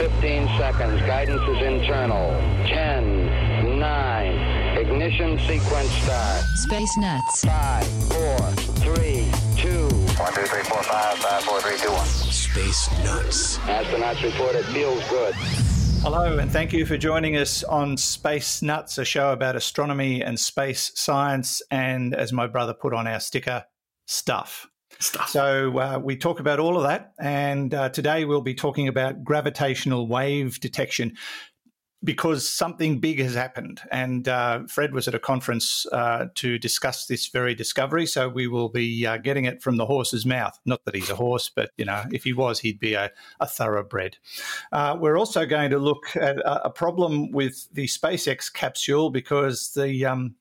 15 seconds. Guidance is internal. 10, 9, ignition sequence start. Space Nuts. 5, 4, 3, 2. 1, 2, 3, 4, 5, 5, 4, 3, 2, 1. Space Nuts. Astronauts report it feels good. Hello, and thank you for joining us on Space Nuts, a show about astronomy and space science, and as my brother put on our sticker, stuff. Stuff. So uh, we talk about all of that, and uh, today we'll be talking about gravitational wave detection because something big has happened. And uh, Fred was at a conference uh, to discuss this very discovery, so we will be uh, getting it from the horse's mouth. Not that he's a horse, but you know, if he was, he'd be a, a thoroughbred. Uh, we're also going to look at a, a, problem with the SpaceX capsule because the um,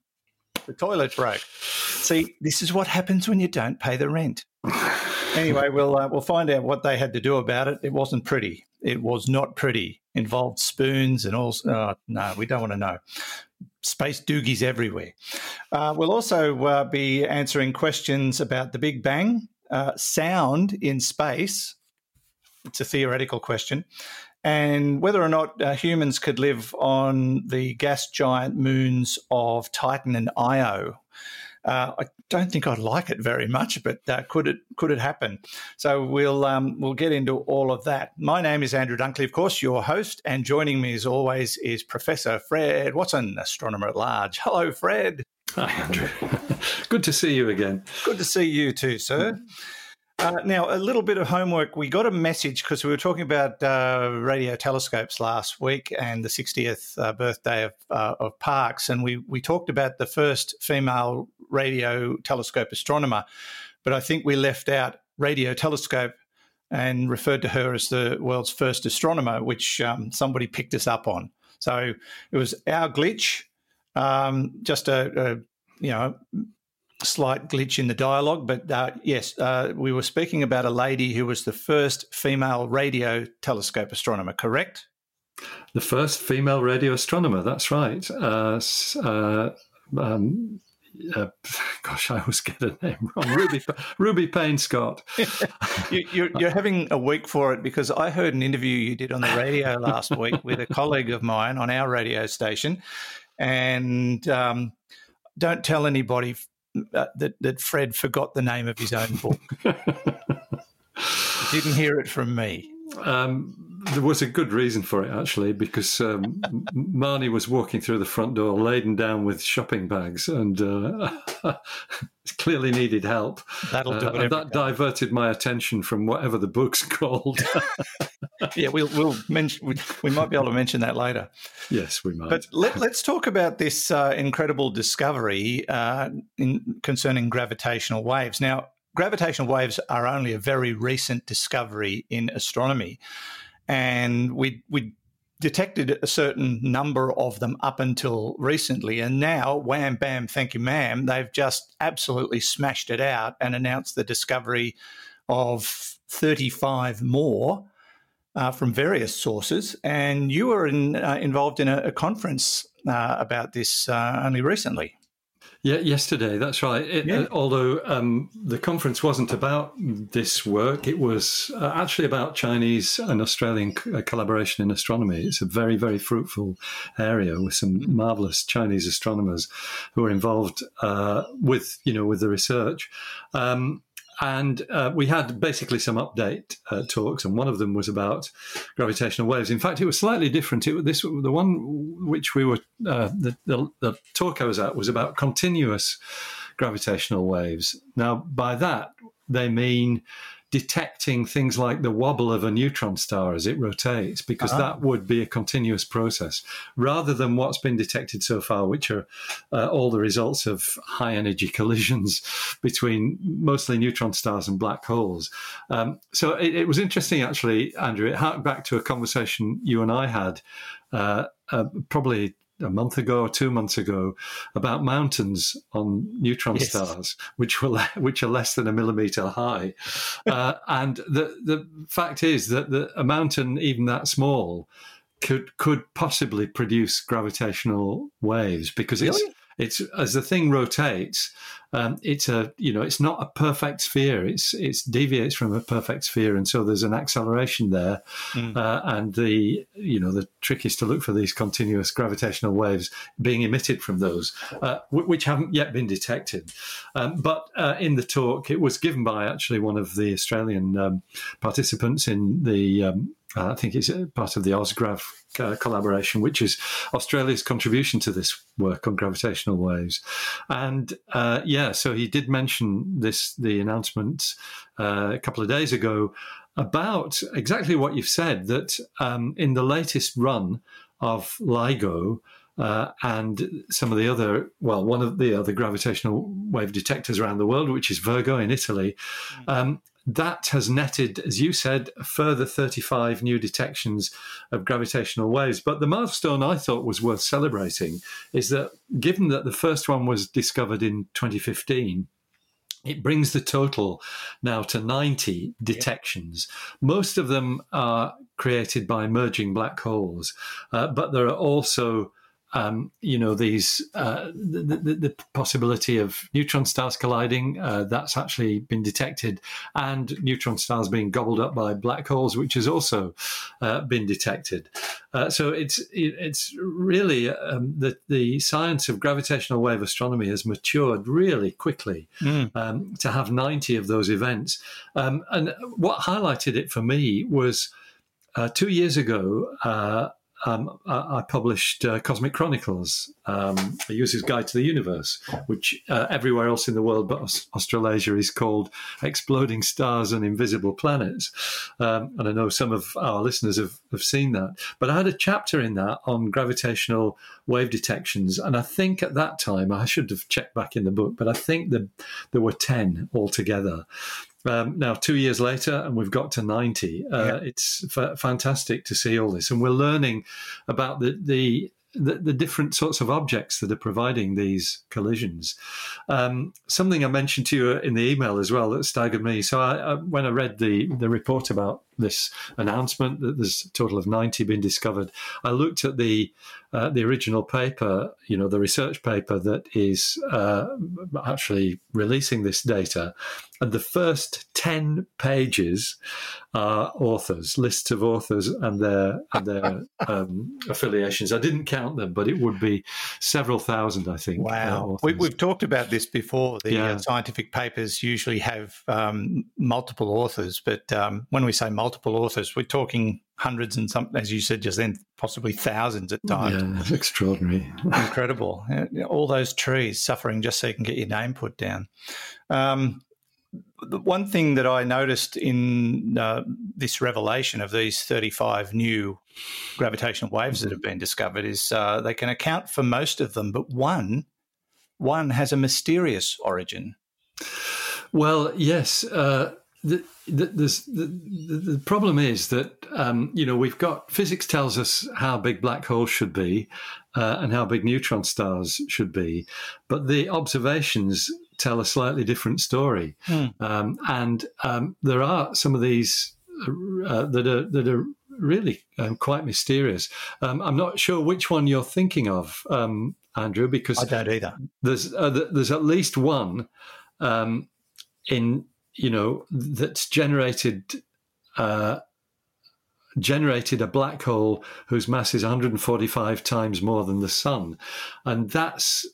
the toilet broke. See, this is what happens when you don't pay the rent. anyway, we'll uh, we'll find out what they had to do about it. It wasn't pretty. It was not pretty. Involved spoons and all. Oh, no, we don't want to know. Space doogies everywhere. Uh, we'll also uh, be answering questions about the Big Bang, uh, sound in space. It's a theoretical question, and whether or not uh, humans could live on the gas giant moons of Titan and Io. Uh, I don't think I'd like it very much, but uh, could it could it happen? So we'll um, we'll get into all of that. My name is Andrew Dunkley, of course, your host, and joining me as always is Professor Fred Watson, astronomer at large. Hello, Fred. Hi, Andrew. Good to see you again. Good to see you too, sir. Uh, now, a little bit of homework. We got a message because we were talking about uh, radio telescopes last week and the 60th uh, birthday of, uh, of Parkes, and we, we talked about the first female radio telescope astronomer, but I think we left out radio telescope and referred to her as the world's first astronomer, which um, somebody picked us up on. So it was our glitch, um, just a, a you know slight glitch in the dialogue, but uh, yes, uh, we were speaking about a lady who was the first female radio telescope astronomer, correct? The first female radio astronomer, that's right. Uh, uh um, uh, gosh, I always get a name wrong. Ruby, Ruby Payne Scott. you, are having a week for it because I heard an interview you did on the radio last week with a colleague of mine on our radio station, and um, don't tell anybody uh, that that Fred forgot the name of his own book. Didn't hear it from me. Um, there was a good reason for it actually, because um, Marnie was walking through the front door laden down with shopping bags and uh, clearly needed help. That'll do uh, that diverted my attention from whatever the book's called. yeah, we'll we'll mention we, we, might be able to mention that later. Yes, we might. But let, us talk about this uh, incredible discovery uh, in, concerning gravitational waves. Now, gravitational waves are only a very recent discovery in astronomy and we we detected a certain number of them up until recently, and now wham bam, thank you, ma'am, they've just absolutely smashed it out and announced the discovery of 35 more. Uh, from various sources, and you were in, uh, involved in a, a conference uh, about this uh, only recently. Yeah, yesterday. That's right. It, yeah. uh, although um, the conference wasn't about this work, it was uh, actually about Chinese and Australian c- uh, collaboration in astronomy. It's a very, very fruitful area with some marvelous Chinese astronomers who are involved uh, with, you know, with the research. Um, and uh, we had basically some update uh, talks, and one of them was about gravitational waves. In fact, it was slightly different. It, this the one which we were uh, the, the, the talk I was at was about continuous gravitational waves. Now, by that they mean detecting things like the wobble of a neutron star as it rotates, because uh-huh. that would be a continuous process, rather than what's been detected so far, which are uh, all the results of high energy collisions between mostly neutron stars and black holes. Um, so it, it, was interesting, actually, Andrew. It harked back to a conversation you and I had. Uh, uh, probably a month ago or two months ago about mountains on neutron yes. stars, which were which are less than a millimeter high. uh, and the the fact is that the, a mountain even that small could could possibly produce gravitational waves because really? it's it's as the thing rotates, um, it's a you know it's not a perfect sphere. It's it's deviates from a perfect sphere, and so there's an acceleration there. Mm. Uh, and the you know the trick is to look for these continuous gravitational waves being emitted from those, uh, which haven't yet been detected. Um, but uh, in the talk, it was given by actually one of the Australian um, participants in the um, I think it's part of the OzGrav uh, collaboration, which is Australia's contribution to this work on gravitational waves. And uh, yeah, so he did mention this, the announcement uh, a couple of days ago about exactly what you've said that um, in the latest run of LIGO, uh, and some of the other, well, one of the other gravitational wave detectors around the world, which is Virgo in Italy, mm. um, that has netted, as you said, a further 35 new detections of gravitational waves. But the milestone I thought was worth celebrating is that given that the first one was discovered in 2015, it brings the total now to 90 detections. Yeah. Most of them are created by merging black holes, uh, but there are also um, you know these uh, the, the, the, possibility of neutron stars colliding uh, that's actually been detected. And neutron stars being gobbled up by black holes which has also uh, been detected. Uh, so it's it's really um, the the science of gravitational wave astronomy has matured really quickly mm. um, to have 90 of those events. Um, and what highlighted it for me was uh, two years ago, uh, um, I, published uh, Cosmic Chronicles, um, a user's guide to the universe, which uh, everywhere else in the world but Australasia is called Exploding Stars and Invisible Planets. Um, and I know some of our listeners have, have seen that. But I had a chapter in that on gravitational wave detections. And I think at that time, I should have checked back in the book, but I think the, there were 10 altogether. Um, now, two years later, and we've got to 90. Uh, yeah. It's f- fantastic to see all this. And we're learning about the, the the, the, different sorts of objects that are providing these collisions. Um, something I mentioned to you in the email as well that staggered me. So I, I, when I read the the report about this announcement that there's a total of 90 been discovered, I looked at the uh, the original paper, you know, the research paper that is uh, actually releasing this data, and the first 10 pages are authors, lists of authors and their and their um, affiliations. I didn't count them, but it would be several thousand, I think. Uh, wow, uh, we, have talked about this before. The uh, yeah. scientific papers usually have um, multiple authors, but um, when we say multiple authors, we're talking hundreds and some, as you said just then, possibly thousands at times. Yeah, extraordinary. Incredible. All those trees suffering just so you can get your name put down. Um, the one thing that I noticed in uh, this revelation of these 35 new gravitational waves that have been discovered is uh, they can account for most of them, but one one has a mysterious origin. Well, yes. Uh, the, the, the, the, problem is that um, you know we've got physics tells us how big black holes should be uh, and how big neutron stars should be, but the observations tell a slightly different story. Hmm. Um, and um, there are some of these uh, that are that are really um, quite mysterious. Um, I'm not sure which one you're thinking of, um, Andrew, because I don't either. There's uh, there's at least one um, in you know, that's generated uh, generated a black hole whose mass is 145 times more than the sun, and that's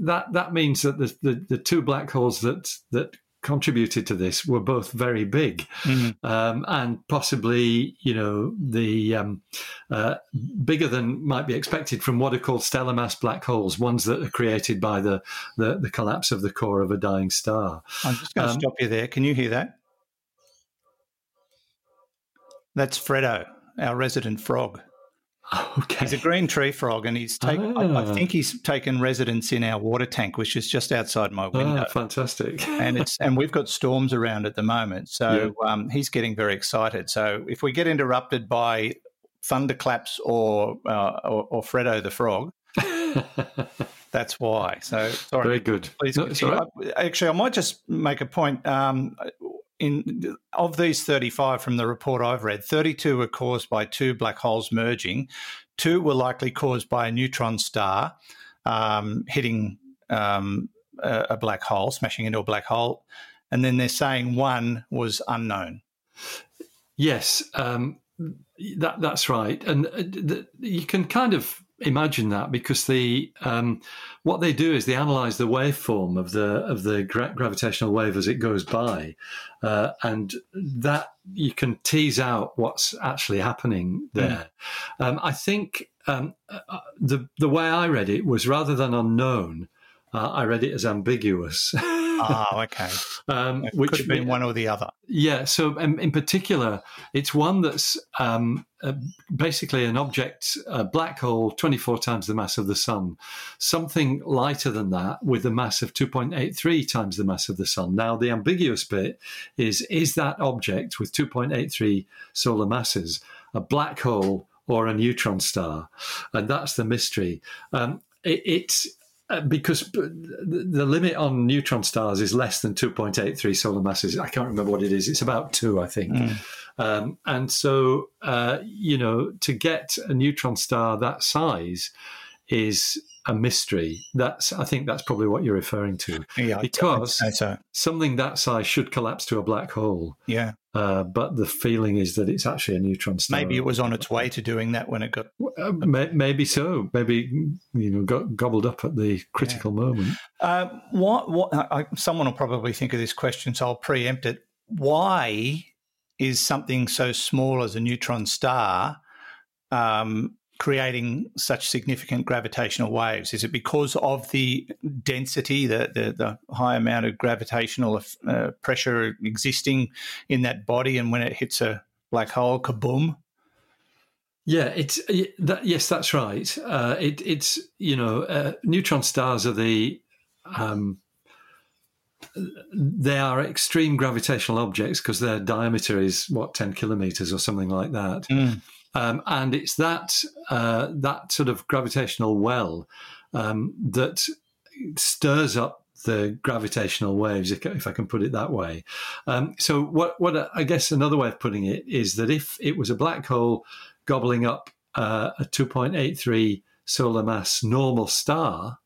that that means that the, the, the two black holes that that contributed to this were both very big, mm-hmm. um, and possibly, you know, the um, uh, bigger than might be expected from what are called stellar mass black holes, ones that are created by the the, the collapse of the core of a dying star. I'm just going to um, stop you there. Can you hear that? That's Fredo, our resident frog. Okay. He's a green tree frog, and he's taken. I, I, think he's taken residence in our water tank, which is just outside my window. Oh, fantastic! and it's and we've got storms around at the moment, so yeah. um, he's getting very excited. So if we get interrupted by thunderclaps or uh, or, or Fredo the frog, that's why. So sorry. Very good. Please no, Actually, I might just make a point. Um, in of these 35 from the report I've read, 32 were caused by two black holes merging. Two were likely caused by a neutron star. um, hitting um, a, a black hole, smashing into a black hole, and then they're saying one was unknown. Yes, um, that that's right, and uh, you can kind of imagine that because the um, what they do is they analyze the waveform of the of the gra- gravitational wave as it goes by, uh, and that you can tease out what's actually happening there. Mm. Um, I think um, uh, the the way I read it was rather than unknown, uh, I read it as ambiguous. ah, okay. Um, which could have been one or the other. Yeah. So, um, in particular, it's one that's um, uh, basically an object, a black hole, 24 times the mass of the sun, something lighter than that with a mass of 2.83 times the mass of the sun. Now, the ambiguous bit is is that object with 2.83 solar masses a black hole or a neutron star? And that's the mystery. Um, it, it's because the limit on neutron stars is less than 2.83 solar masses. I can't remember what it is. It's about two, I think. Mm. Um, and so, uh, you know, to get a neutron star that size is a mystery. That's I think that's probably what you're referring to. Yeah, because so. something that size should collapse to a black hole. Yeah. Uh, but the feeling is that it's actually a neutron star. Maybe it was on its way to doing that when it got. Uh, may, maybe so. Maybe you know got gobbled up at the critical yeah. moment. Uh, what? What? I, someone will probably think of this question, so I'll preempt it. Why is something so small as a neutron star um, creating such significant gravitational waves? Is it because of the density, the, the, the high amount of gravitational uh, pressure existing in that body, and when it hits a black hole, kaboom? Yeah, it's that, yes, that's right. Uh, it, it's you know, uh, neutron stars are the um, they are extreme gravitational objects because their diameter is what ten kilometers or something like that. Mm. Um, and it's that uh, that sort of gravitational well um, that stirs up the gravitational waves, if I can put it that way. Um, so, what, what I guess another way of putting it is that if it was a black hole gobbling up uh, a 2.83 solar mass normal star,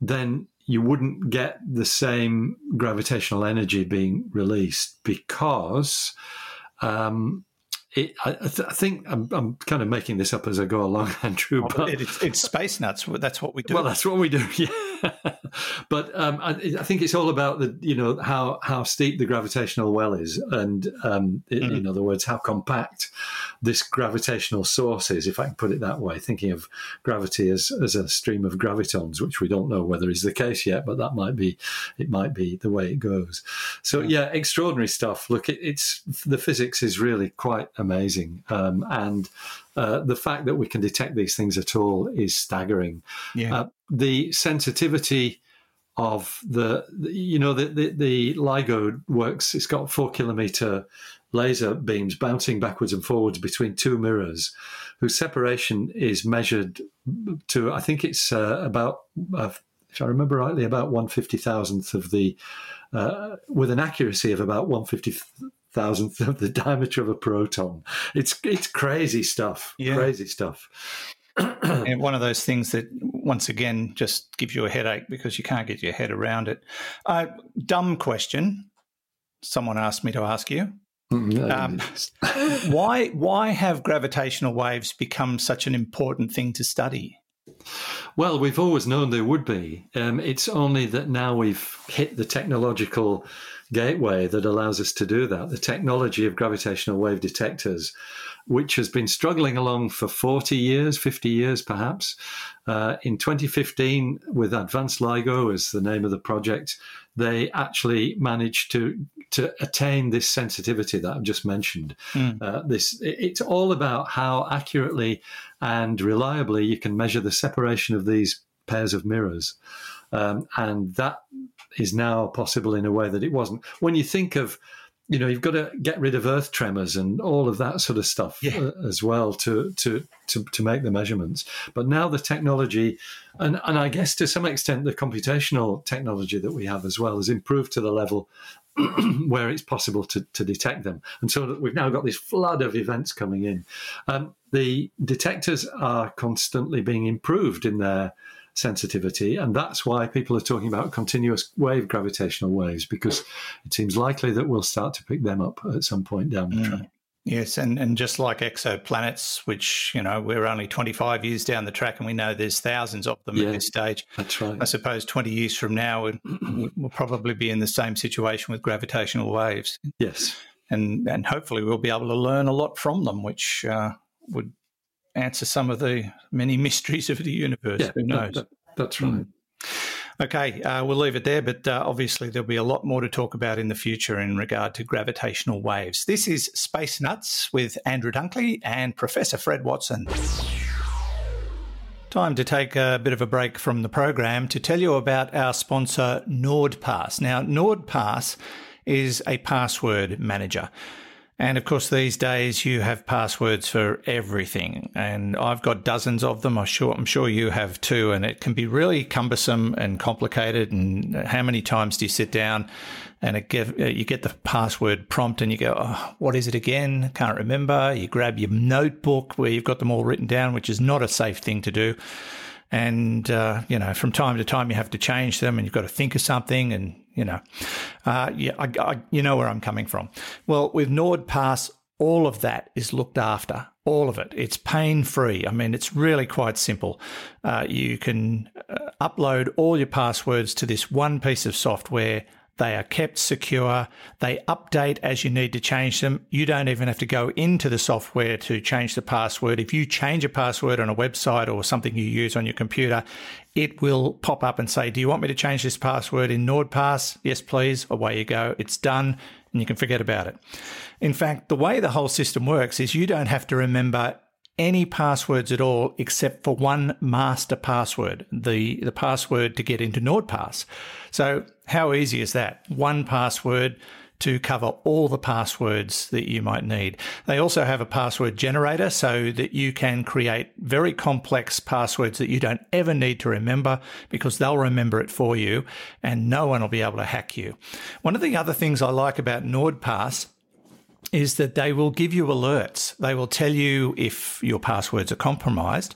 then you wouldn't get the same gravitational energy being released because um, it, I, th- I, think I'm, I'm, kind of making this up as I go along, Andrew. Oh, but it's, it's, space nuts. That's what we do. Well, that's what we do. Yeah, but um, I, I, think it's all about the you know how how steep the gravitational well is, and um, mm-hmm. in other words, how compact this gravitational source is, if I can put it that way. Thinking of gravity as as a stream of gravitons, which we don't know whether is the case yet, but that might be it might be the way it goes. So yeah, extraordinary stuff. Look, it, it's the physics is really quite amazing. Um, and uh, the fact that we can detect these things at all is staggering. Yeah. Uh, the sensitivity of the, you know, the, the, the, LIGO works, it's got four kilometer laser beams bouncing backwards and forwards between two mirrors whose separation is measured to, I think it's uh, about, uh, if I remember rightly, about one fifty thousandth of the, uh, with an accuracy of about one fifty thousandth of the diameter of a proton. It's it's crazy stuff. Yeah. Crazy stuff. and one of those things that once again just gives you a headache because you can't get your head around it. Uh, dumb question. Someone asked me to ask you. Mm, um, why why have gravitational waves become such an important thing to study? Well, we've always known there would be. Um, it's only that now we've hit the technological gateway that allows us to do that. The technology of gravitational wave detectors, which has been struggling along for 40 years, 50 years perhaps. Uh, in 2015, with Advanced LIGO as the name of the project, they actually managed to to attain this sensitivity that I've just mentioned. Mm. Uh, this it's all about how accurately and reliably you can measure the separation of these pairs of mirrors, um, and that is now possible in a way that it wasn't. When you think of you know, you've got to get rid of earth tremors and all of that sort of stuff yeah. Uh, as well to, to to to make the measurements. But now the technology, and and I guess to some extent the computational technology that we have as well has improved to the level where it's possible to, to detect them. And so we've now got this flood of events coming in. Um, the detectors are constantly being improved in their sensitivity. And that's why people are talking about continuous wave gravitational waves, because it seems likely that we'll start to pick them up at some point down the mm. track. Yes, and, and just like exoplanets, which, you know, we're only 25 years down the track and we know there's thousands of them yeah, at this stage. That's right. I suppose 20 years from now, we'll, we'll probably be in the same situation with gravitational waves. Yes. And, and hopefully we'll be able to learn a lot from them, which uh, would answer some of the many mysteries of the universe. Yeah, Who knows? That, that, that's right. Mm. Okay, uh, we'll leave it there, but uh, obviously there'll be a lot more to talk about in the future in regard to gravitational waves. This is Space Nuts with Andrew Dunkley and Professor Fred Watson. Time to take a bit of a break from the program to tell you about our sponsor, NordPass. Now, NordPass is a password manager. And of course, these days you have passwords for everything, and I've got dozens of them. I'm sure, I'm sure you have too. And it can be really cumbersome and complicated. And how many times do you sit down and uh, you get the password prompt and you go, oh, "What is it again? Can't remember." You grab your notebook where you've got them all written down, which is not a safe thing to do and uh, you know from time to time you have to change them and you've got to think of something and you know, uh, yeah, I, I, you know where I'm coming from. Well, with NordPass, all of that is looked after. All of it. It's pain free. I mean, it's really quite simple. Uh, you can uh, upload all your passwords to this one piece of software they are kept secure. They update as you need to change them. You don't even have to go into the software to change the password. If you change a password on a website or something you use on your computer, it will pop up and say, Do you want me to change this password in NordPass? Yes, please. Away you go. It's done and you can forget about it. In fact, the way the whole system works is you don't have to remember any passwords at all except for one master password, the, the password to get into NordPass. So how easy is that? One password to cover all the passwords that you might need. They also have a password generator so that you can create very complex passwords that you don't ever need to remember because they'll remember it for you and no one will be able to hack you. One of the other things I like about NordPass is that they will give you alerts. They will tell you if your passwords are compromised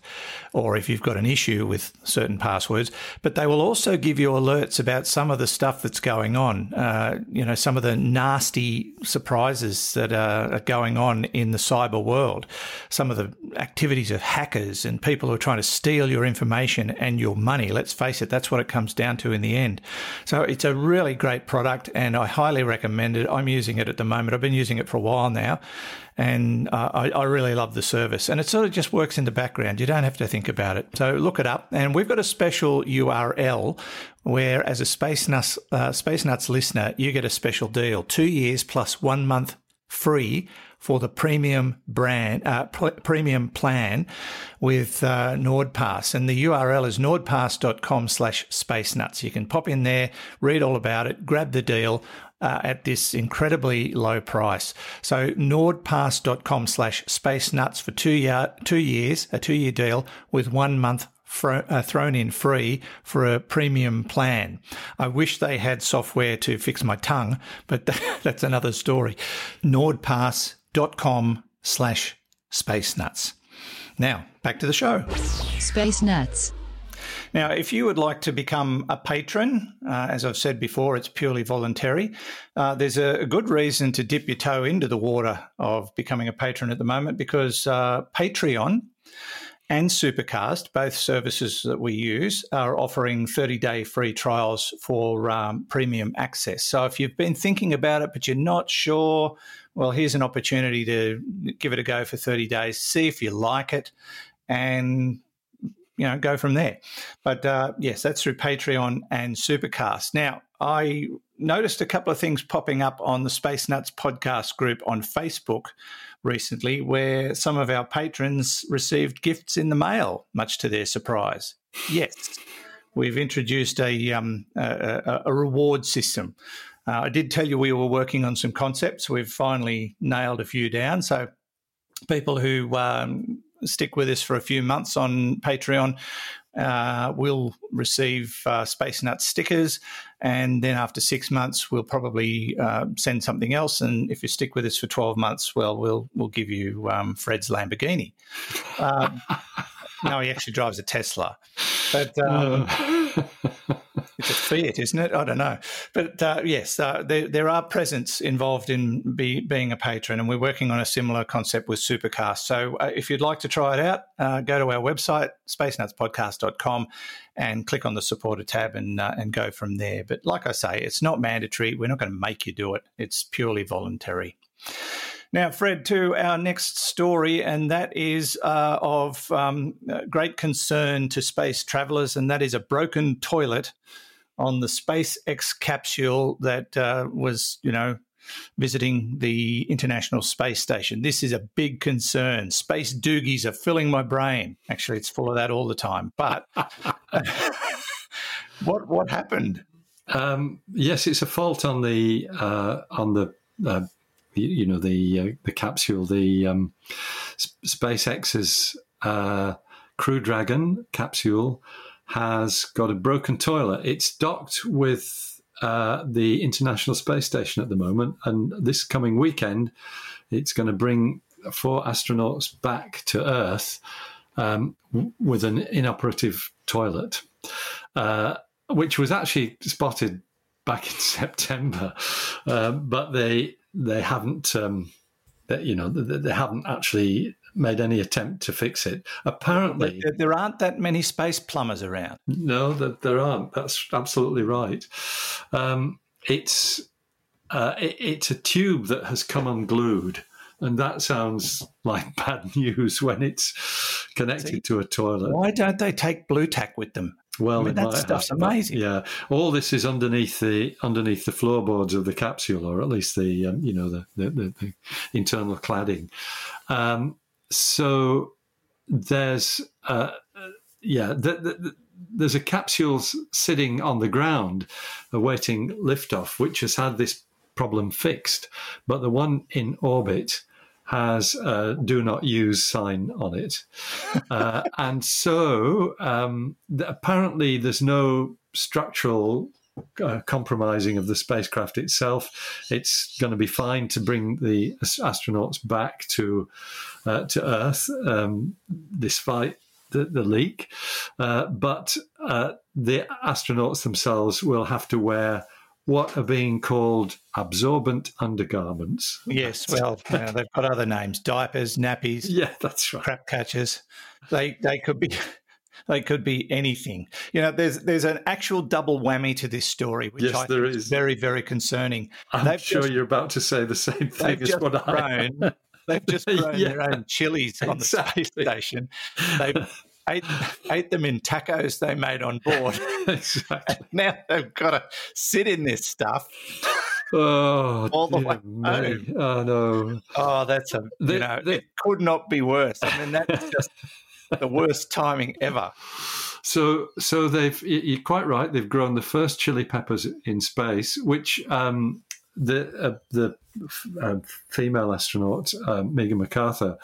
or if you've got an issue with certain passwords, but they will also give you alerts about some of the stuff that's going on. Uh, you know, some of the nasty surprises that are, are going on in the cyber world, some of the activities of hackers and people who are trying to steal your information and your money. Let's face it, that's what it comes down to in the end. So it's a really great product and I highly recommend it. I'm using it at the moment. I've been using it for a while now and uh, I, I, really love the service. And it sort of just works in the background. You don't have to think about it. So look it up. And we've got a special URL where, as a Space Nuts, uh, Space Nuts listener, you get a special deal: two years plus one month free for the premium brand uh, premium plan with uh, NordPass, and the URL is nordpass.com/space nuts. You can pop in there, read all about it, grab the deal uh, at this incredibly low price. So nordpass.com slash space nuts for two, year, two years, a two year deal with one month Fro- uh, thrown in free for a premium plan. I wish they had software to fix my tongue, but that's another story. Nordpass.com slash space nuts. Now, back to the show. Space Nuts. Now, if you would like to become a patron, uh, as I've said before, it's purely voluntary. Uh, there's a, good reason to dip your toe into the water of becoming a patron at the moment because uh, Patreon and Supercast, both services that we use, are offering 30 day free trials for um, premium access. So if you've been thinking about it, but you're not sure, well, here's an opportunity to give it a go for 30 days, see if you like it, and you know, go from there. But uh, yes, that's through Patreon and Supercast. Now, I noticed a couple of things popping up on the Space Nuts podcast group on Facebook recently where some of our patrons received gifts in the mail, much to their surprise. Yes, we've introduced a, um, a, a, reward system. Uh, I did tell you we were working on some concepts. We've finally nailed a few down. So people who um, stick with us for a few months on Patreon uh, will receive uh, Space Nuts stickers, and then after six months, we'll probably uh, send something else. And if you stick with us for twelve months, well, we'll we'll give you um, Fred's Lamborghini. Um, no, he actually drives a Tesla. but um, it's a fiat, isn't it? I don't know. But uh, yes, uh, there, there are presents involved in be, being a patron, and we're working on a similar concept with Supercast. So uh, if you'd like to try it out, uh, go to our website, spacenutspodcast.com, and click on the supporter tab and, uh, and go from there. But like I say, it's not mandatory. We're not going to make you do it, it's purely voluntary. Now, Fred, to our next story, and that is uh, of um, great concern to space travelers, and that is a broken toilet on the SpaceX capsule that uh, was, you know, visiting the International Space Station. This is a big concern. Space doogies are filling my brain. Actually, it's full of that all the time. But what what happened? Um, yes, it's a fault on the uh, on the uh, you know the uh, the capsule, the um, SpaceX's uh, Crew Dragon capsule has got a broken toilet. It's docked with uh, the International Space Station at the moment, and this coming weekend, it's going to bring four astronauts back to Earth um, with an inoperative toilet, uh, which was actually spotted back in September, uh, but they they haven't, um, they, you know, they, they, haven't actually made any attempt to fix it. Apparently, there, there aren't that many space plumbers around. No, that there aren't. That's absolutely right. Um, it's uh, it, it's a tube that has come unglued. And that sounds like bad news when it's connected See, to a toilet. Why don't they take Blu Tack with them? Well, I mean, that stuff's have, amazing. Yeah, all this is underneath the underneath the floorboards of the capsule, or at least the um, you know the, the, the, the internal cladding. Um, so there's uh, yeah, the, there's a capsule sitting on the ground awaiting liftoff, which has had this problem fixed, but the one in orbit has a do not use sign on it. Uh, and so um, apparently there's no structural uh, compromising of the spacecraft itself. It's going to be fine to bring the astronauts back to uh, to Earth, um, despite the, the leak. Uh, but uh, the astronauts themselves will have to wear what are being called absorbent undergarments. Yes, well, you know, they've got other names: diapers, nappies. Yeah, that's right. Crap catchers. They they could be. They could be anything. You know, there's there's an actual double whammy to this story, which yes, I there is. very very concerning. I'm they've sure just, you're about to say the same thing as what grown, I. They've just grown yeah, their own chilies on exactly. the space station. They've ate, ate them in tacos they made on board. exactly. now they've got to sit in this stuff. Oh, all the way home. Oh no! Oh, that's a you know it could not be worse. I mean, that's just the worst timing ever. So, so they've you're quite right. They've grown the first chili peppers in space, which um, the uh, the uh, female astronaut uh, Megan McArthur,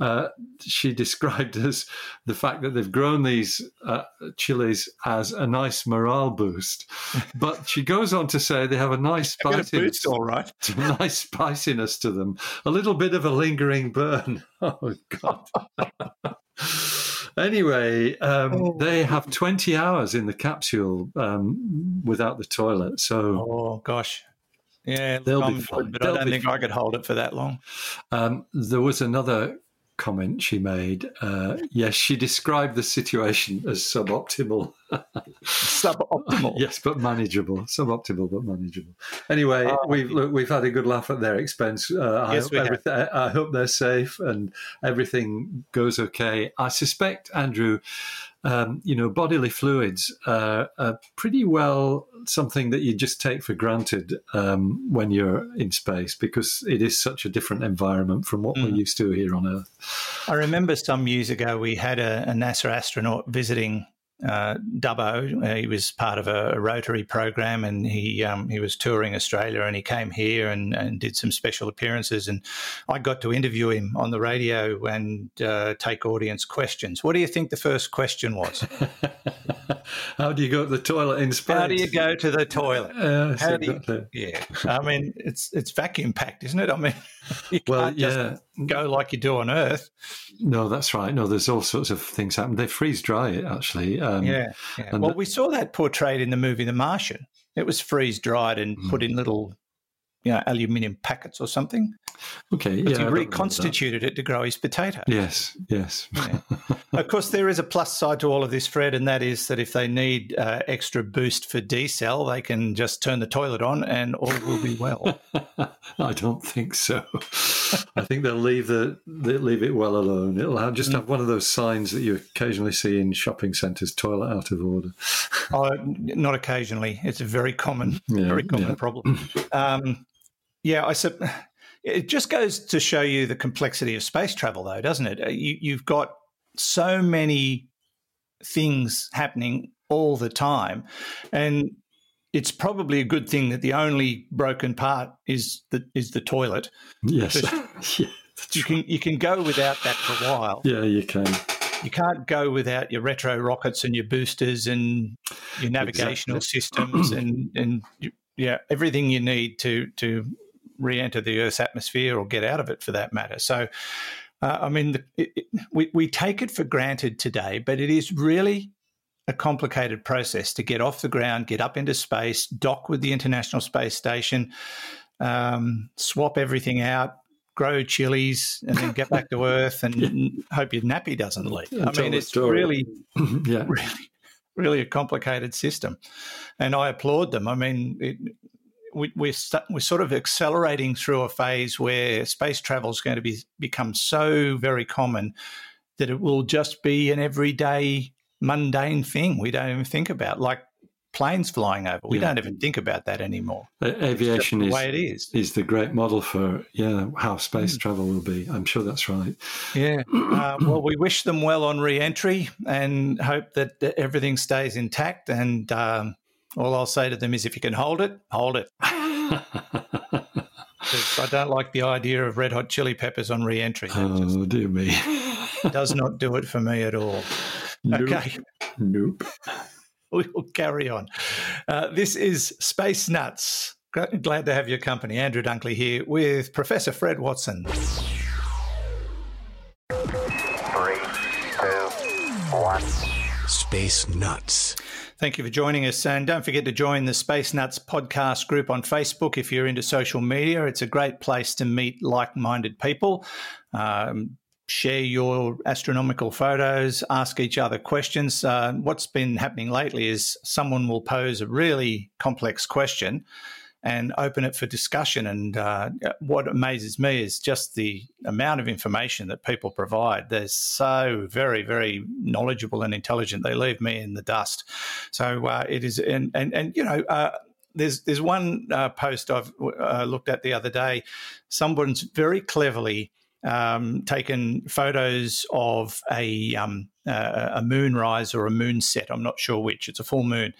uh, she described as the fact that they've grown these uh, chilies as a nice morale boost. But she goes on to say they have a nice spiciness, all right, a nice spiciness to them, a little bit of a lingering burn. Oh God. anyway, um, oh. they have 20 hours in the capsule um, without the toilet. So, oh gosh, yeah, they'll be fine. But they'll I don't think. I could hold it for that long. Um, there was another comment she made. Uh, yes, she described the situation as suboptimal. suboptimal. yes, but manageable. Suboptimal, but manageable. Anyway, oh, we've look, we've had a good laugh at their expense. Uh, I, hope I hope they're safe and everything goes okay. I suspect, Andrew, um, you know, bodily fluids are, are, pretty well something that you just take for granted um, when you're in space because it is such a different environment from what mm. we're used to here on Earth. I remember some years ago we had a, a NASA astronaut visiting uh, Dubbo. Uh, he was part of a, a Rotary program, and he um, he was touring Australia, and he came here and, and did some special appearances. And I got to interview him on the radio and uh, take audience questions. What do you think the first question was? How do you go to the toilet in space? How do you go to the toilet? Yes, How do you- yeah, I mean it's it's vacuum packed, isn't it? I mean, you Well, can't just yeah. go like you do on Earth. No, that's right. No, there's all sorts of things happen. They freeze dry it actually. Um, Yeah, yeah. and Well, we saw that portrayed in the movie The Martian. It was freeze dried and Hmm. put in little, you know, aluminium packets or something. Okay. But yeah. He don't remember that. reconstituted it to grow his potato. Yes. Yes. of course, there is a plus side to all of this, Fred, and that is that if they need uh, extra boost for decel, they can just turn the toilet on and all will be well. I don't think so. I think they'll leave the they'll leave it well alone. It'll have, just have one of those signs that you occasionally see in shopping centres: toilet out of order. Oh, not occasionally. It's a very common, Yeah, very common yeah. problem. Um, yeah, I sup- It just goes to show you the complexity of space travel, though, doesn't it? Uh, You, you've got so many things happening all the time, and it's probably a good thing that the only broken part is the is the toilet. Yes. yeah. You can you can go without that for a while. Yeah, you can. You can't go without your retro rockets and your boosters and your navigational systems and and you, yeah everything you need to to re-enter the Earth's atmosphere or get out of it for that matter. So. Uh, I mean, the, it, it, we, we take it for granted today, but it is really a complicated process to get off the ground, get up into space, dock with the International Space Station, um, swap everything out, grow chilies, and then get back to Earth and hope your nappy doesn't leak. I mean, it's story. really, yeah. really, really a complicated system, and I applaud them. I mean, it, we, we're st- we're sort of accelerating through a phase where space travel is going to be become so very common that it will just be an everyday mundane thing we don't even think about, like planes flying over. We Yeah. don't even think about that anymore. Aviation the is way it is. is the great model for yeah how space travel will be. I'm sure that's right. Yeah. Uh, well, we wish them well on re-entry and hope that that everything stays intact. And um, all I'll say to them is, if you can hold it, hold it. I don't like the idea of red hot chili peppers on re-entry. That just oh dear me. does not do it for me at all. Okay. Nope. we will carry on. Uh, this is Space Nuts. Glad to have your company. Andrew Dunkley here with Professor Fred Watson. Three, two, one. Space Nuts. Thank you for joining us. And don't forget to join the Space Nuts podcast group on Facebook if you're into social media. It's a great place to meet like minded people. Um, Share your astronomical photos, ask each other questions. Uh, what's been happening lately is someone will pose a really complex question and open it for discussion. And uh, what amazes me is just the amount of information that people provide. They're so very, very knowledgeable and intelligent. They leave me in the dust. So uh, it is, and and and you know. Uh, there's there's one uh, post I've uh, looked at the other day. Someone's very cleverly um, taken photos of a um, uh, a moonrise or a moon set. I'm not sure which. It's a full moon.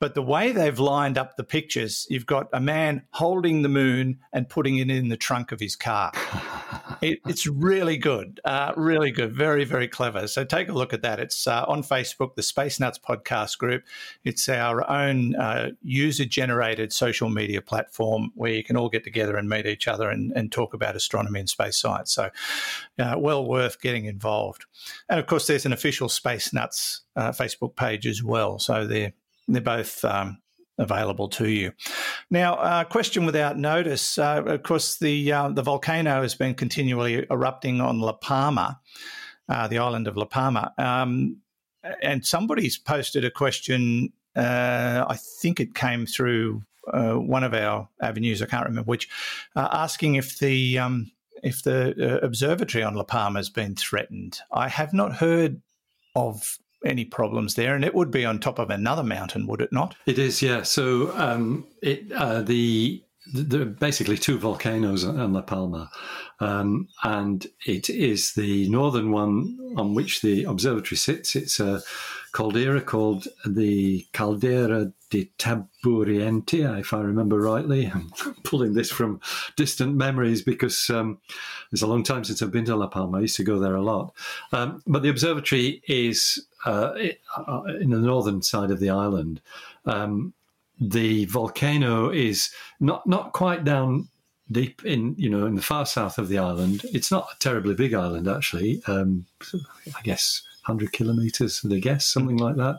But the way they've lined up the pictures, you've got a man holding the moon and putting it in the trunk of his car. it, it's really good, uh, really good, very, very clever. So take a look at that. It's uh, on Facebook, the Space Nuts podcast group. It's our own uh, user generated social media platform where you can all get together and meet each other and, and talk about astronomy and space science. So, uh, well worth getting involved. And of course, there's an official Space Nuts uh, Facebook page as well. So they're they're both um, available to you. Now, uh, question without notice. Uh, of course, the uh, the volcano has been continually erupting on La Palma, uh, the island of La Palma, um, and somebody's posted a question. Uh, I think it came through uh, one of our avenues. I can't remember which, asking if the um, if the observatory on La Palma has been threatened. I have not heard of any problems there, and it would be on top of another mountain, would it not? It is, yeah. So um, it uh, the there are basically two volcanoes on La Palma, um, and it is the northern one on which the observatory sits. It's a caldera called the Caldera de Taburiente, if I remember rightly. I'm pulling this from distant memories because um, it's a long time since I've been to La Palma. I used to go there a lot. Um, but the observatory is uh, uh, in the northern side of the island. Um, the volcano is not not quite down deep in you know in the far south of the island. It's not a terribly big island actually. Um, I guess hundred kilometers. I guess something like that,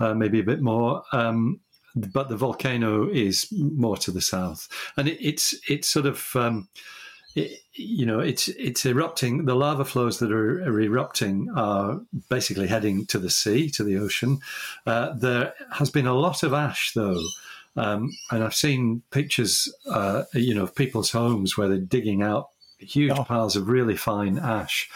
uh, maybe a bit more. Um, but the volcano is more to the south, and it, it's it's sort of. Um, it, you know, it's it's erupting. The lava flows that are, are, erupting are basically heading to the sea, to the ocean. Uh, there has been a lot of ash, though, um, and I've seen pictures, uh, you know, of people's homes where they're digging out huge oh. piles of really fine ash.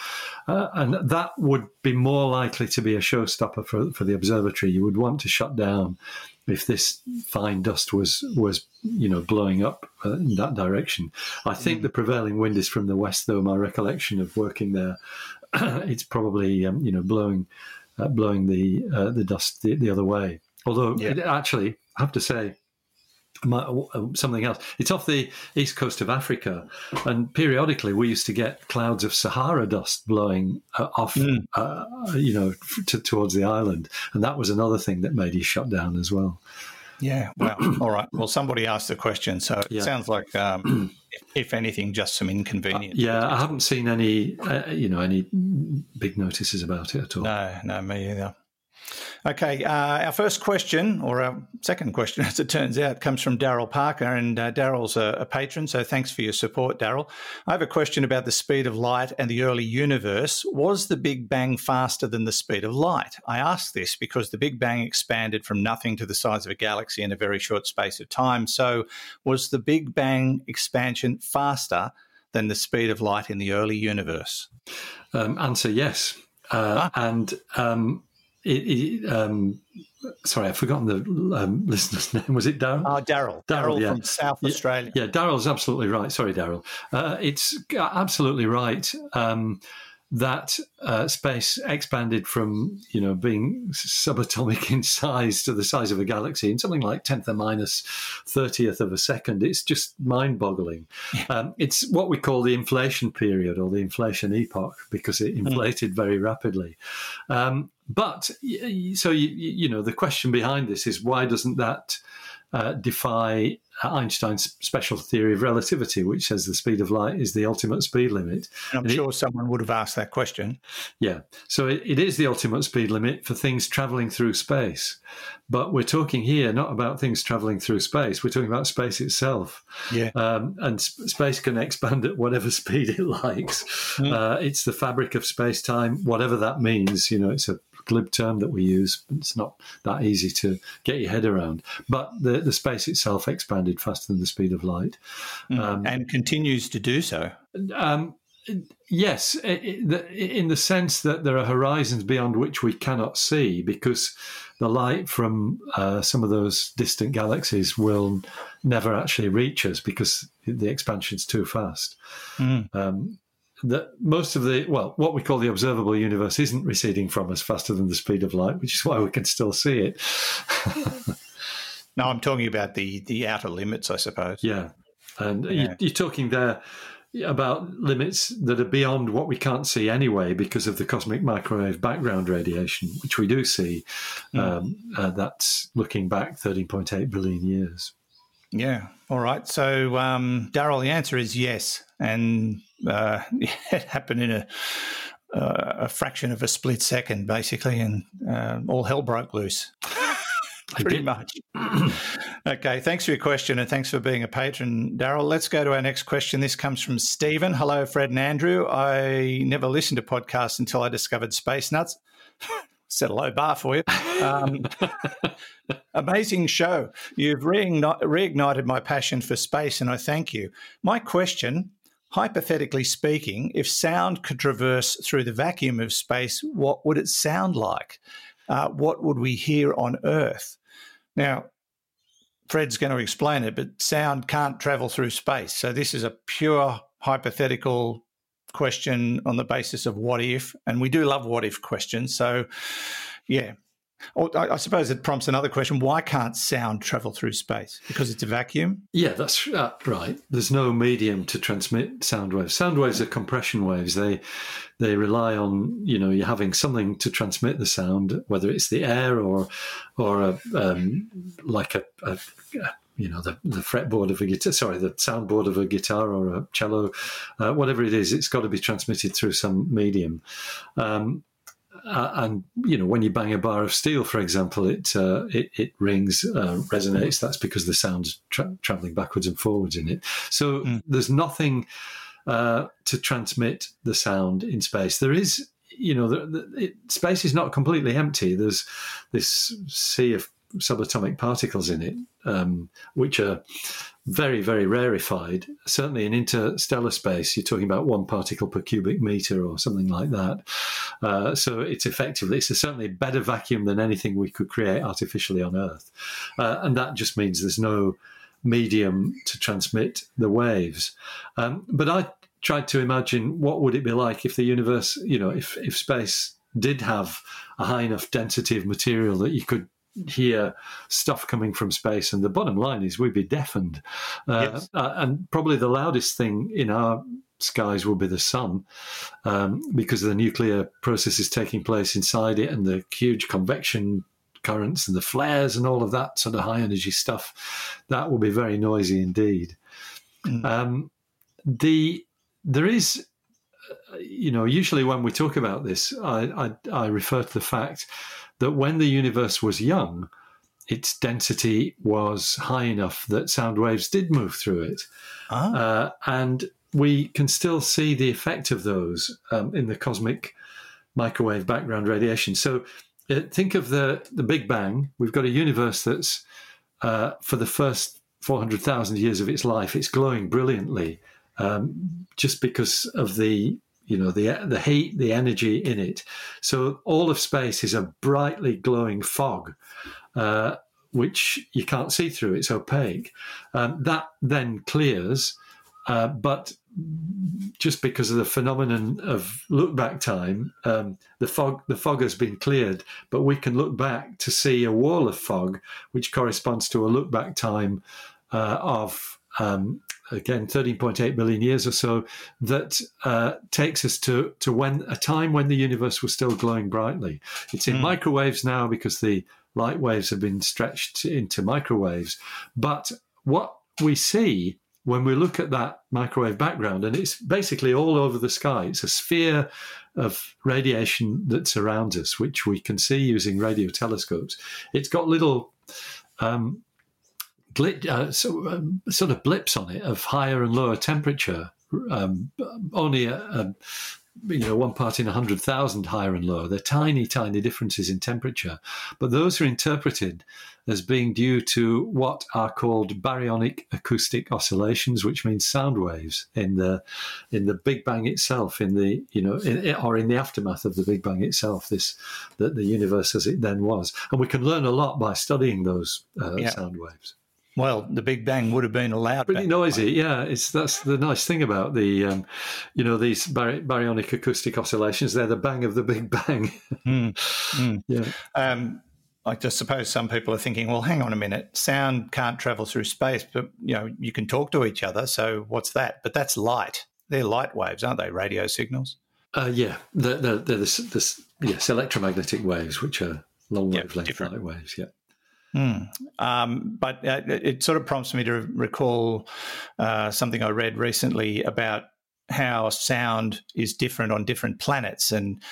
Uh, and that would be more likely to be a showstopper for, for the observatory. You would want to shut down if this fine dust was was you know blowing up uh, in that direction. I think mm. the prevailing wind is from the west, though. My recollection of working there, it's probably um, you know blowing uh, blowing the uh, the dust the, the, other way. Although yeah. it, actually, I have to say, something else. It's off the east coast of Africa, and periodically we used to get clouds of Sahara dust blowing uh, off, mm. uh, you know, to, towards the island, and that was another thing that made you shut down as well. Yeah. Well, all right. Well, somebody asked the question, so it yeah. sounds like, um, if, anything, just some inconvenience. Uh, yeah, I haven't seen any, uh, you know, any big notices about it at all. No, no, me either. Okay, uh, our first question, or our second question, as it turns out, comes from Daryl Parker, and uh, Daryl's a, a, patron, so thanks for your support, Daryl. I have a question about the speed of light and the early universe. Was the Big Bang faster than the speed of light? I ask this because the Big Bang expanded from nothing to the size of a galaxy in a very short space of time. So, was the Big Bang expansion faster than the speed of light in the early universe? Um, answer yes. Uh, ah. And um, it, it, um, sorry, I've forgotten the um, listener's name. Was it Daryl? Uh, Daryl. Daryl yeah. from South yeah, Australia. Yeah, Daryl's absolutely right. Sorry, Daryl. Uh, it's absolutely right. Um, that uh, space expanded from you know being subatomic in size to the size of a galaxy in something like tenth of minus thirtieth of a second. It's just mind-boggling. Yeah. Um, it's what we call the inflation period or the inflation epoch because it hmm. inflated mm. very rapidly. Um, but so you, you know the question behind this is why doesn't that uh, defy Einstein's special theory of relativity, which says the speed of light is the ultimate speed limit. And I'm and sure it, someone would have asked that question. Yeah. So it, it is the ultimate speed limit for things traveling through space. But we're talking here not about things traveling through space. We're talking about space itself. Yeah. Um, and sp- space can expand at whatever speed it likes. Mm. Uh, it's the fabric of space time, whatever that means. You know, it's a glib term that we use. It's not that easy to get your head around. But the, the space itself expanded faster than the speed of light. Mm, um, and continues to do so. Um, yes, in the sense that there are horizons beyond which we cannot see because the light from uh, some of those distant galaxies will never actually reach us because the expansion's too fast. Mm. Um, that most of the well, what we call the observable universe isn't receding from us faster than the speed of light, which is why we can still see it. no, I'm talking about the the outer limits, I suppose. Yeah, and yeah. You, are talking there about limits that are beyond what we can't see anyway because of the cosmic microwave background radiation, which we do see. Mm. Um, uh, that's looking back 13.8 billion years. Yeah. All right. So, um, Daryl, the answer is yes, and uh, it happened in a uh, a fraction of a split second, basically, and uh, all hell broke loose. Pretty much. okay, thanks for your question and thanks for being a patron, Daryl. Let's go to our next question. This comes from Stephen. Hello, Fred and Andrew. I never listened to podcasts until I discovered Space Nuts. Set a low bar for you. Um, amazing show. You've reignited my passion for space, and I thank you. My question hypothetically speaking, if sound could traverse through the vacuum of space, what would it sound like? Uh, what would we hear on Earth? Now, Fred's going to explain it, but sound can't travel through space. So this is a pure hypothetical question on the basis of what if. And we do love what if questions. So, yeah. Or I, I suppose it prompts another question: Why can't sound travel through space? Because it's a vacuum. Yeah, that's uh, right. There's no medium to transmit sound waves. Sound waves are compression waves. They they rely on you know you're having something to transmit the sound, whether it's the air or or a, um, like a, a you know the, the fretboard of a guitar sorry the soundboard of a guitar or a cello uh, whatever it is it's got to be transmitted through some medium um, uh, and you know when you bang a bar of steel, for example, it uh, it, it, rings, uh, resonates. That's because the sound's tra- traveling backwards and forwards in it. So mm. there's nothing uh, to transmit the sound in space. There is, you know, the, the, it, space is not completely empty. There's this sea of subatomic particles in it, um, which are very, very rarefied. Certainly in interstellar space, you're talking about one particle per cubic meter or something like that. Uh, so it's effectively, it's a certainly better vacuum than anything we could create artificially on Earth. Uh, and that just means there's no medium to transmit the waves. Um, but I tried to imagine what would it be like if the universe, you know, if, if space did have a high enough density of material that you could hear stuff coming from space. And the bottom line is we'd be deafened. Uh, yes. uh, and probably the loudest thing in our skies will be the sun um, because of the nuclear processes taking place inside it and the huge convection currents and the flares and all of that sort of high energy stuff. That will be very noisy indeed. Mm. Um, the there is you know, usually when we talk about this, I, I, I, refer to the fact that when the universe was young, its density was high enough that sound waves did move through it. Ah. Uh, and we can still see the effect of those um, in the cosmic microwave background radiation. So uh, think of the, the Big Bang. We've got a universe that's, uh, for the first 400,000 years of its life, it's glowing brilliantly um, just because of the you know the the heat, the energy in it. So all of space is a brightly glowing fog, uh, which you can't see through. It's opaque. Um, that then clears, uh, but just because of the phenomenon of look back time, um, the fog the fog has been cleared, but we can look back to see a wall of fog, which corresponds to a look back time uh, of um, again 13.8 billion years or so that uh, takes us to to when a time when the universe was still glowing brightly. It's in mm. microwaves now because the light waves have been stretched into microwaves. But what we see when we look at that microwave background and it's basically all over the sky it's a sphere of radiation that surrounds us which we can see using radio telescopes. It's got little um, glit, uh, so, um, sort of blips on it of higher and lower temperature. Um, only a, a, you know one part in a hundred thousand higher and lower. They're tiny, tiny differences in temperature, but those are interpreted as being due to what are called baryonic acoustic oscillations, which means sound waves in the in the Big Bang itself, in the you know, in, or in the aftermath of the Big Bang itself. This that the universe as it then was, and we can learn a lot by studying those uh, yeah. sound waves. Well, the Big Bang would have been allowed. Pretty noisy, yeah. It's that's the nice thing about the, um, you know, these bary- baryonic acoustic oscillations. They're the bang of the Big Bang. mm, mm. Yeah. Um, I just suppose some people are thinking, well, hang on a minute, sound can't travel through space, but you know, you can talk to each other. So what's that? But that's light. They're light waves, aren't they? Radio signals. Uh, yeah, they're, they're, they're this, this, yes, electromagnetic waves, which are long wavelength yep, light waves. Yeah. Mm. Um, but uh, it sort of prompts me to recall uh, something I read recently about how sound is different on different planets. And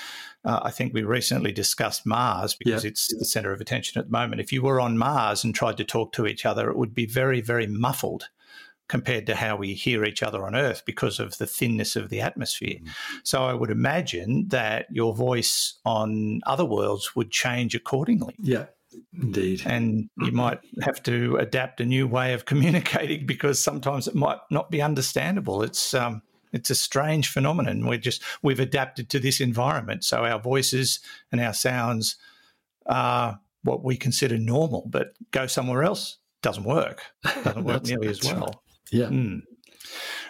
uh, I think we recently discussed Mars because it's the center of attention at the moment. If you were on Mars and tried to talk to each other, it would be very, very muffled compared to how we hear each other on Earth because of the thinness of the atmosphere. Mm. So I would imagine that your voice on other worlds would change accordingly. Yeah. Indeed. And you might have to adapt a new way of communicating because sometimes it might not be understandable. It's um, it's a strange phenomenon. We're just we've adapted to this environment, so our voices and our sounds are what we consider normal. But go somewhere else, doesn't work. Doesn't work nearly as well. Right. Yeah. Mm.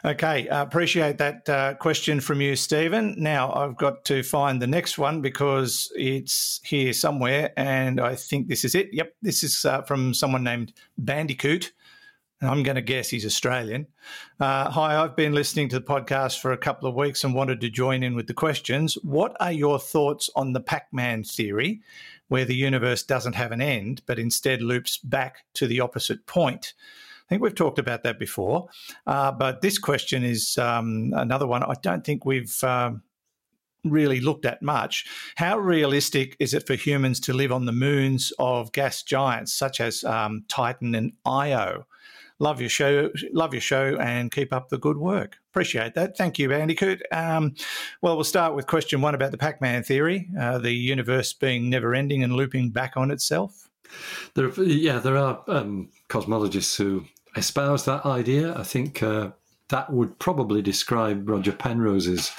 Okay, uh, appreciate that uh, question from you, Stephen. Now I've got to find the next one because it's here somewhere, and I think this is it. Yep, this is uh, from someone named Bandicoot. And I'm going to guess he's Australian. Uh, hi, I've been listening to the podcast for a couple of weeks and wanted to join in with the questions. What are your thoughts on the Pac Man theory, where the universe doesn't have an end, but instead loops back to the opposite point? Think we've talked about that before, uh, but this question is um, another one I don't think we've. Um, really looked at much. How realistic is it for humans to live on the moons of gas giants such as um, Titan and Io? Love your show, love your show, and keep up the good work. Appreciate that. Thank you, Bandicoot. Um, well, we'll start with question one about the Pac-Man theory: uh, the universe being never-ending and looping back on itself. There, yeah, there are um, cosmologists who espouse that idea. I think uh, that would probably describe Roger Penrose's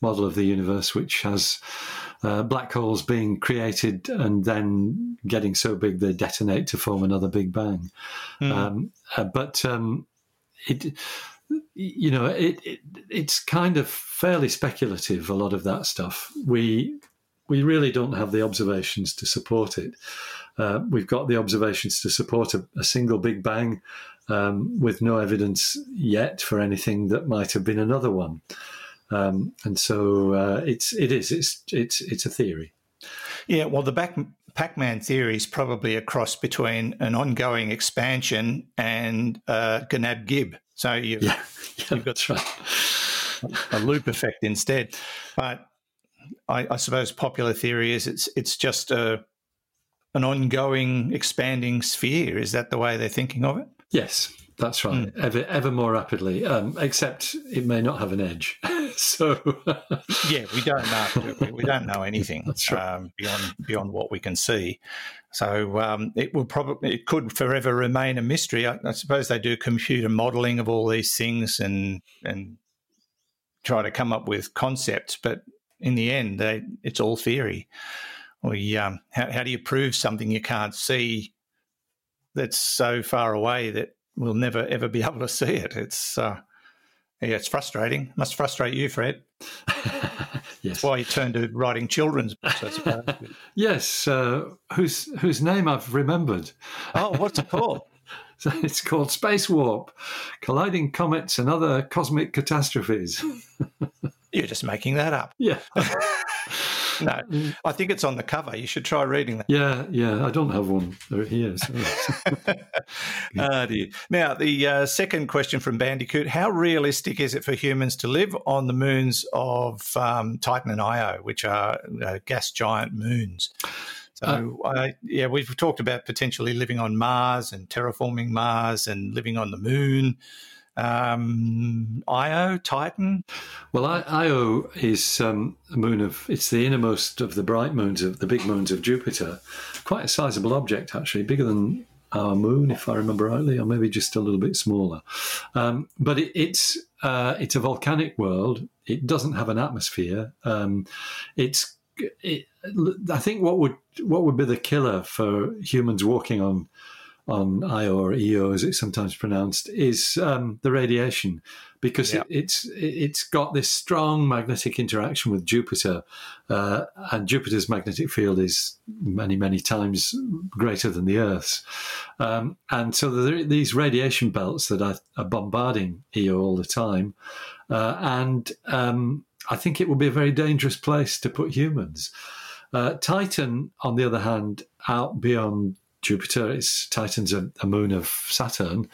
model of the universe, which has uh, black holes being created and then getting so big they detonate to form another Big Bang. Mm. Um, uh, but um, it, you know, it, it, it's kind of fairly speculative. A lot of that stuff we we really don't have the observations to support it. Uh, we've got the observations to support a, a single Big Bang, um, with no evidence yet for anything that might have been another one. Um, and so uh, it's it is it's it's it's a theory. Yeah, well, the back, Pac-Man theory is probably a cross between an ongoing expansion and uh, Gnab Gib. So you've, yeah. yeah you've got right. a loop effect instead. But I, I, suppose popular theory is it's it's just a an ongoing expanding sphere. Is that the way they're thinking of it? Yes, that's right. Mm. Ever ever more rapidly. Um, except it may not have an edge. so yeah, we don't know. We, we don't know anything right. um, beyond beyond what we can see. So um, it will probably it could forever remain a mystery. I, I suppose they do computer modelling of all these things and and try to come up with concepts, but in the end, they, it's all theory. We um, how, how do you prove something you can't see that's so far away that we'll never ever be able to see it. It's uh, yeah, it's frustrating. Must frustrate you, Fred. yes. That's why you turned to writing children's books, I suppose. yes, uh, whose whose name I've remembered. Oh, what's it called? so it's called Space Warp: Colliding Comets and Other Cosmic Catastrophes. You're just making that up. Yeah. No, I think it's on the cover. You should try reading that. Yeah, yeah. I don't have one here. So. oh, dear. Now, the uh, second question from Bandicoot How realistic is it for humans to live on the moons of um, Titan and Io, which are uh, gas giant moons? So, uh, yeah, we've talked about potentially living on Mars and terraforming Mars and living on the moon um, Io, Titan? Well, Io is um, a moon of, it's the innermost of the bright moons, of the big moons of Jupiter. Quite a sizable object, actually, bigger than our moon, if I remember rightly, or maybe just a little bit smaller. Um, but it, it's uh, it's a volcanic world. It doesn't have an atmosphere. Um, it's it, I think what would what would be the killer for humans walking on on Io or EO as it's sometimes pronounced, is um, the radiation, because yeah. it, it's it's got this strong magnetic interaction with Jupiter, uh, and Jupiter's magnetic field is many many times greater than the Earth's, um, and so there are these radiation belts that are, are bombarding Io all the time, uh, and um, I think it would be a very dangerous place to put humans. Uh, Titan, on the other hand, out beyond Jupiter, it's Titan's a, a moon of Saturn,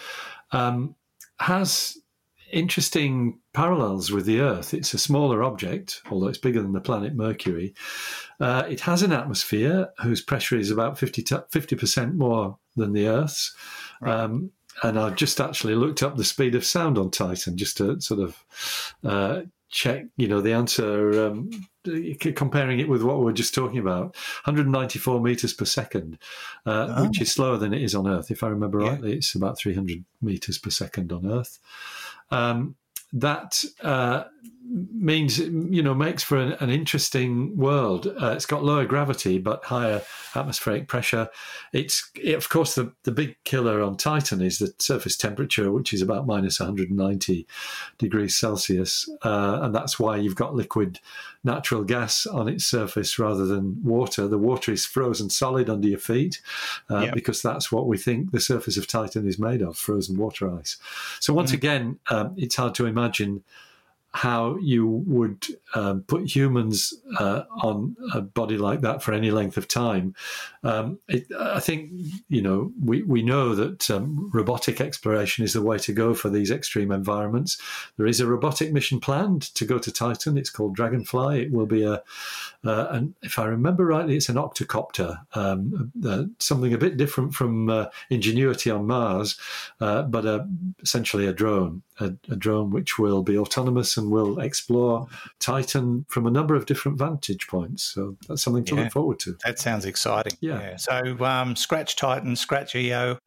um, has interesting parallels with the Earth. It's a smaller object, although it's bigger than the planet Mercury. Uh, it has an atmosphere whose pressure is about 50 percent more than the Earth's. Right. Um, and I've just actually looked up the speed of sound on Titan just to sort of uh, check, you know, the answer, um, comparing it with what we were just talking about, 194 meters per second, uh, oh. which is slower than it is on Earth. If I remember yeah. rightly, it's about 300 meters per second on Earth. Um, that uh, means you know makes for an, an interesting world. Uh, it's got lower gravity but higher atmospheric pressure. It's it, of course the the big killer on Titan is the surface temperature, which is about minus 190 degrees Celsius, uh, and that's why you've got liquid natural gas on its surface rather than water. The water is frozen solid under your feet uh, yep. because that's what we think the surface of Titan is made of frozen water ice. So, once mm. again, um, it's hard to imagine how you would um, put humans uh, on a body like that for any length of time. Um, it, I think you know we, we know that um, robotic exploration is the way to go for these extreme environments. There is a robotic mission planned to go to Titan. It's called Dragonfly. It will be a, uh, if I remember rightly, it's an octocopter, um, uh, something a bit different from uh, Ingenuity on Mars, uh, but essentially a drone, a, a drone which will be autonomous and we'll explore Titan from a number of different vantage points. So that's something to yeah, look forward to. That sounds exciting. Yeah. yeah. So um, scratch Titan, scratch EO.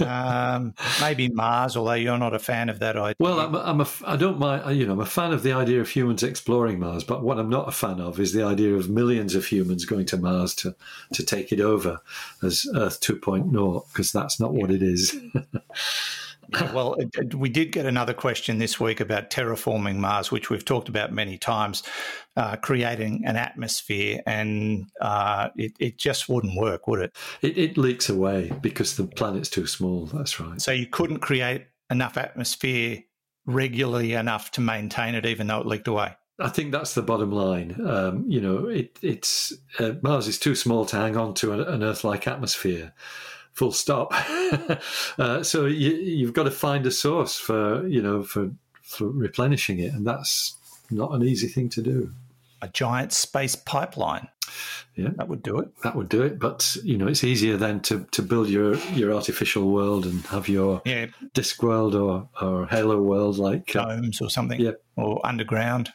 um, maybe Mars, although you're not a fan of that idea. Well, I'm, I'm a, I don't mind. You know, I'm a fan of the idea of humans exploring Mars, but what I'm not a fan of is the idea of millions of humans going to Mars to to take it over as Earth 2.0, because that's not yeah. what it is. well, we did get another question this week about terraforming Mars, which we've talked about many times, uh, creating an atmosphere, and uh, it, it, just wouldn't work, would it? it? It leaks away because the planet's too small. That's right. So you couldn't create enough atmosphere regularly enough to maintain it, even though it leaked away. I think that's the bottom line. Um, you know, it, it's uh, Mars is too small to hang on to an, an Earth-like atmosphere full stop. uh, so you, have got to find a source for you know for for replenishing it, and that's not an easy thing to do. A giant space pipeline. Yeah, that would do it. That would do it. But you know, it's easier then to, to build your, your artificial world and have your yeah. disk world or, or Halo world like domes or something. Yeah, or underground.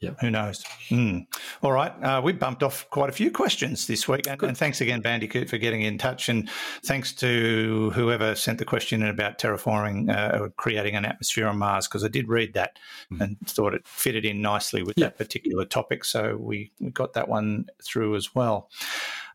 Yeah. Who knows? Mm. All right. Uh, we bumped off quite a few questions this week. And, and, thanks again, Bandicoot, for getting in touch. And thanks to whoever sent the question in about terraforming uh, or creating an atmosphere on Mars, because I did read that mm. and thought it fitted in nicely with yeah. that particular topic. So we, we got that one through as well.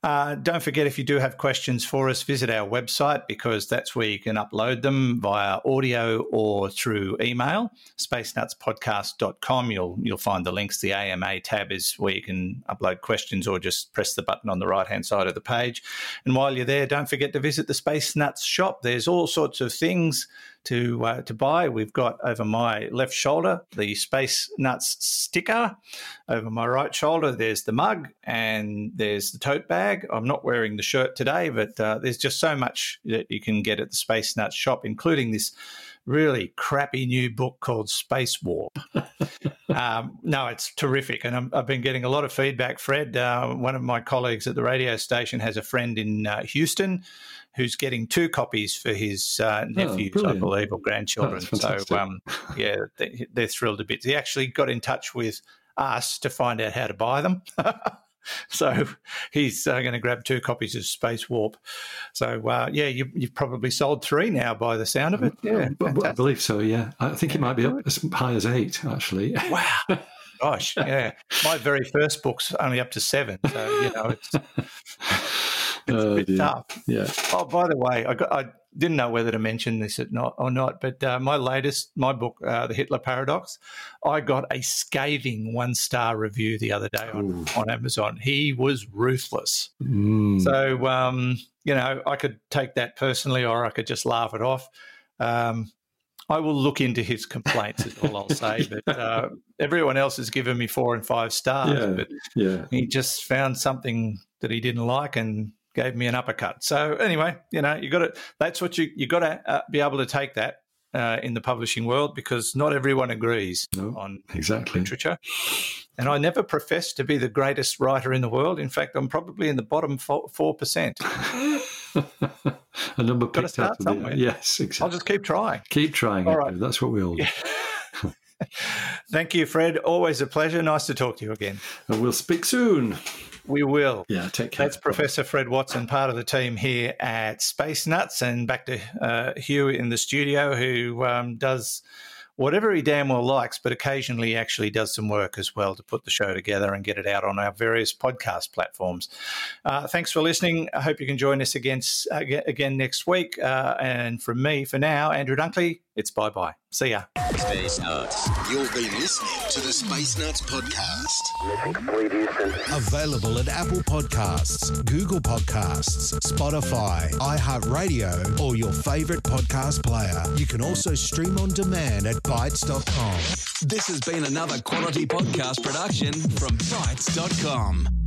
Uh, don't forget, if you do have questions for us, visit our website because that's where you can upload them via audio or through email. SpaceNutsPodcast.com. You'll you'll find the links. The AMA tab is where you can upload questions or just press the button on the right hand side of the page. And while you're there, don't forget to visit the Space Nuts shop. There's all sorts of things to uh, to buy. We've got over my left shoulder the Space Nuts sticker. Over my right shoulder, there's the mug and there's the tote bag. I'm not wearing the shirt today, but uh, there's just so much that you can get at the Space Nuts shop, including this really crappy new book called Space Warp. um, no, it's terrific. And i have been getting a lot of feedback. Fred, uh, one of my colleagues at the radio station, has a friend in uh, Houston who's getting two copies for his uh, oh, nephews, oh, I believe, or grandchildren. so, um, yeah, they're thrilled a bit. He actually got in touch with us to find out how to buy them. so he's uh, going to grab two copies of Space Warp. So uh, yeah, you, have probably sold three now by the sound of it. Yeah, I believe so. Yeah, I think it might be up as high as eight actually. Wow. Gosh, yeah. My very first book's only up to seven, so you know it's oh, a bit dear. tough. Yeah. Oh, by the way, I got I didn't know whether to mention this or not, or not but uh, my latest, my book, uh, The Hitler Paradox, I got a scathing one star review the other day on, on Amazon. He was ruthless. Mm. So, um, you know, I could take that personally or I could just laugh it off. Um, I will look into his complaints, is all I'll say. But uh, everyone else has given me four and five stars. Yeah, but yeah. he just found something that he didn't like and gave me an uppercut. So anyway, you know, you got to. That's what you you got to uh, be able to take that uh, in the publishing world because not everyone agrees no, on exactly literature. And I never profess to be the greatest writer in the world. In fact, I'm probably in the bottom four percent. A number picked up. somewhere. Yes, exactly. I'll just keep trying. Keep trying. All right. That's what we all do. Thank you, Fred. Always a pleasure. Nice to talk to you again. And we'll speak soon. We will. Yeah, take care. That's Professor Fred Watson, part of the team here at Space Nuts. And back to uh, Hugh in the studio, who um, does whatever he damn well likes, but occasionally he actually does some work as well to put the show together and get it out on our various podcast platforms. Uh, thanks for listening. I hope you can join us again, again next week. Uh, and from me, for now, Andrew Dunkley, it's bye bye. See ya. Space Nuts. You've been listening to the Space Nuts podcast. Mission complete, Houston. Available at Apple Podcasts, Google Podcasts, Spotify, iHeartRadio, or your favorite podcast player. You can also stream on demand at Bitesz.com. This has been another quality podcast production from Bitesz.com.